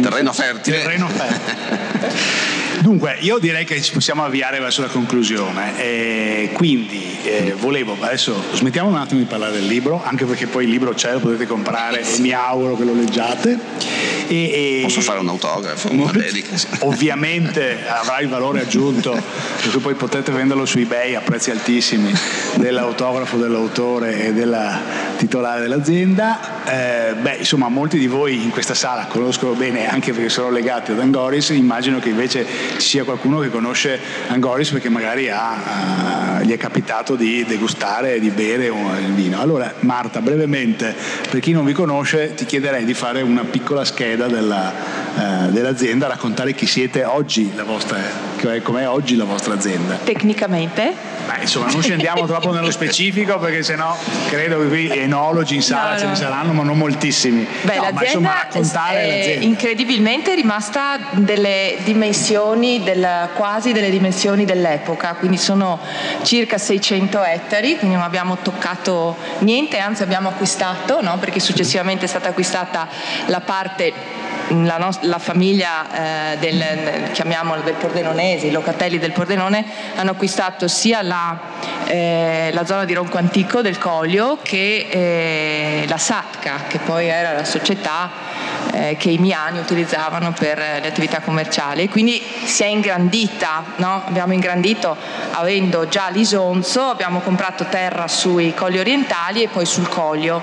Terreno fertile. Terreno (laughs) fertile. Dunque, io direi che ci possiamo avviare verso la conclusione. E quindi eh, volevo, adesso smettiamo un attimo di parlare del libro, anche perché poi il libro c'è, lo potete comprare e mi auguro che lo leggiate. E, e Posso fare un autografo, una dedica. Ovviamente avrà il valore aggiunto, per cui poi potete venderlo su eBay a prezzi altissimi dell'autografo dell'autore e della titolare dell'azienda. Eh, beh, insomma, molti di voi in questa sala conoscono bene anche perché sono legati ad Angoris, immagino che invece ci sia qualcuno che conosce Angoris perché magari ha, uh, gli è capitato di degustare di bere il vino. Allora, Marta, brevemente, per chi non vi conosce, ti chiederei di fare una piccola scheda della, uh, dell'azienda, raccontare chi siete oggi, la vostra, com'è oggi la vostra azienda. Tecnicamente? Beh, insomma, non scendiamo troppo nello specifico perché sennò credo che qui enologi in sala no, ce ne saranno, ma non moltissimi. Beh, no, l'azienda, insomma, raccontare è l'azienda. incredibilmente rimasta delle dimensioni del, quasi delle dimensioni dell'epoca, quindi sono circa 600 ettari, quindi non abbiamo toccato niente, anzi abbiamo acquistato, no? perché successivamente è stata acquistata la parte la, nostra, la, famiglia eh, del, chiamiamolo del Pordenonese, i locatelli del Pordenone hanno acquistato sia la, eh, la zona di Ronco Antico del Coglio che eh, la Satka, che poi era la società eh, che i miani utilizzavano per le attività commerciali. Quindi si è ingrandita, no? abbiamo ingrandito avendo già l'Isonzo, abbiamo comprato terra sui colli orientali e poi sul Coglio.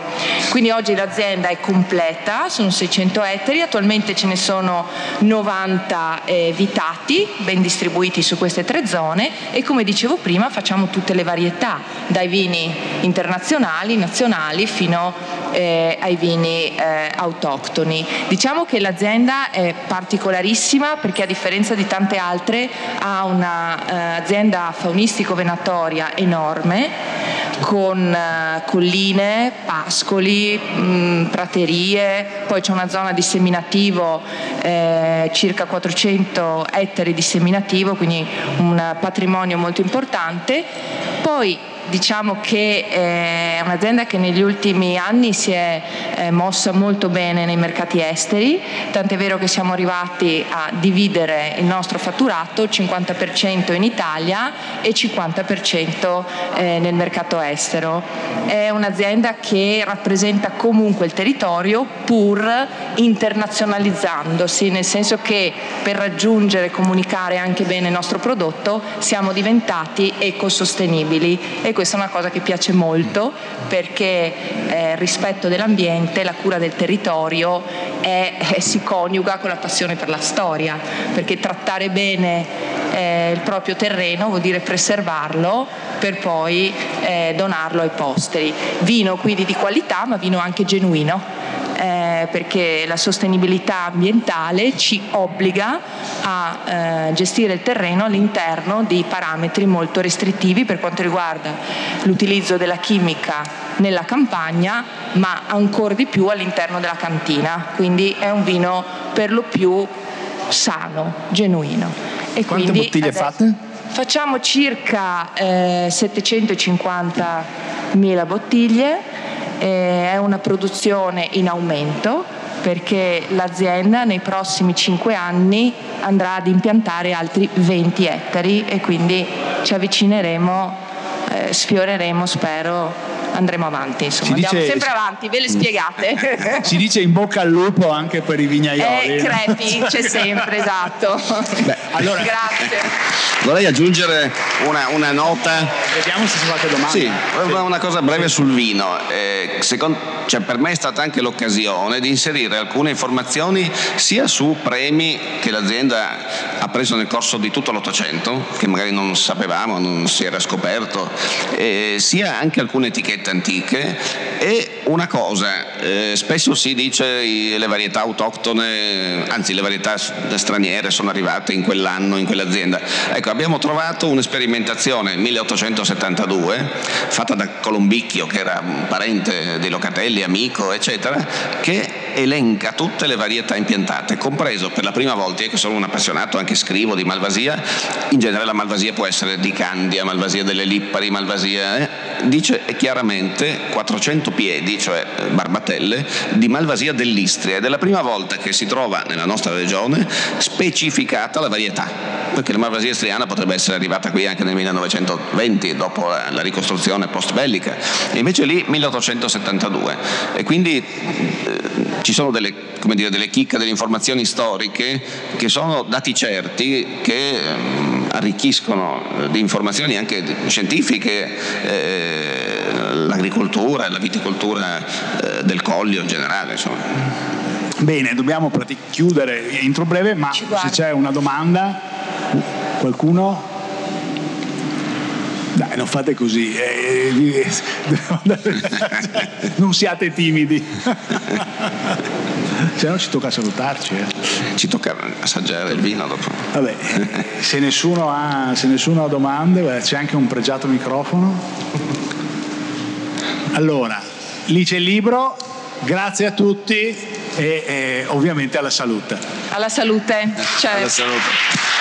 Quindi oggi l'azienda è completa, sono 600 ettari, attualmente ce ne sono 90 eh, vitati ben distribuiti su queste tre zone e come dicevo prima facciamo tutte le varietà, dai vini internazionali, nazionali fino eh, ai vini eh, autoctoni. Diciamo che l'azienda è particolarissima perché a differenza di tante altre ha un'azienda eh, faunistico-venatoria enorme con uh, colline, pascoli, mh, mm, praterie, poi c'è una zona di seminativo, eh, circa 400 ettari di seminativo, quindi un patrimonio molto importante. Poi diciamo che è un'azienda che negli ultimi anni si è eh, mossa molto bene nei mercati esteri, tant'è vero che siamo arrivati a dividere il nostro fatturato 50% in Italia e 50% eh, nel mercato estero. È un'azienda che rappresenta comunque il territorio pur internazionalizzandosi, nel senso che per raggiungere e comunicare anche bene il nostro prodotto siamo diventati ecosostenibili questa è una cosa che piace molto perché eh, il rispetto dell'ambiente, la cura del territorio è, (laughs) è, si coniuga con la passione per la storia, perché trattare bene eh, il proprio terreno vuol dire preservarlo per poi eh, donarlo ai posteri. Vino quindi di qualità ma vino anche genuino eh, perché la sostenibilità ambientale ci obbliga a eh, gestire il terreno all'interno di parametri molto restrittivi per quanto riguarda l'utilizzo della chimica nella campagna, ma ancora di più all'interno della cantina. Quindi è un vino per lo più sano, genuino. E Quante bottiglie fate? Facciamo circa eh, 750.000 bottiglie eh, è una produzione in aumento perché l'azienda nei prossimi 5 anni andrà ad impiantare altri 20 ettari e quindi ci avvicineremo, eh, sfioreremo spero andremo avanti, insomma, dice, andiamo sempre avanti, ve le spiegate. (laughs) Si dice in bocca al lupo anche per i vignaioli. Eh, crepi, c'è sempre, esatto. Beh, allora, Grazie. Vorrei aggiungere una, una, nota. Vediamo se si fa qualche domanda. Sì, sì, una cosa breve sul vino. Eh, secondo, cioè per me è stata anche l'occasione di inserire alcune informazioni sia su premi che l'azienda ha preso nel corso di tutto l'Ottocento, che magari non sapevamo, non si era scoperto, eh, sia anche alcune etichette antiche e una cosa, eh, spesso si dice le varietà autoctone, anzi le varietà straniere sono arrivate in quell'anno, in quell'azienda. Ecco, abbiamo trovato un'esperimentazione nel 1872 fatta da Colombicchio, che era un parente dei Locatelli, amico, eccetera, che elenca tutte le varietà impiantate, compreso per la prima volta, io che sono un appassionato, anche scrivo di Malvasia, in genere la Malvasia può essere di Candia, Malvasia delle Lippari, Malvasia, eh, dice chiaramente 400 piedi, cioè eh, barbatelle, di Malvasia dell'Istria ed è la prima volta che si trova nella nostra regione specificata la varietà perché la malvasia istriana potrebbe essere arrivata qui anche nel 1920, dopo la, la ricostruzione post bellica, e invece lì 1872. E quindi eh, ci sono delle, dire, delle chicche, delle informazioni storiche che sono dati certi che eh, arricchiscono eh, di informazioni anche scientifiche eh, l'agricoltura e la viticoltura eh, del Collio in generale. Insomma. Bene, dobbiamo chiudere entro breve, ma se c'è una domanda, qualcuno? Dai, non fate così, eh, (laughs) non siate timidi. Se no ci tocca salutarci. Eh. Ci tocca assaggiare il vino dopo. Vabbè, se nessuno ha, se nessuno ha domande, c'è anche un pregiato microfono. Allora, lì c'è il libro, grazie a tutti e, e ovviamente alla salute. Alla salute. Cioè... Alla salute.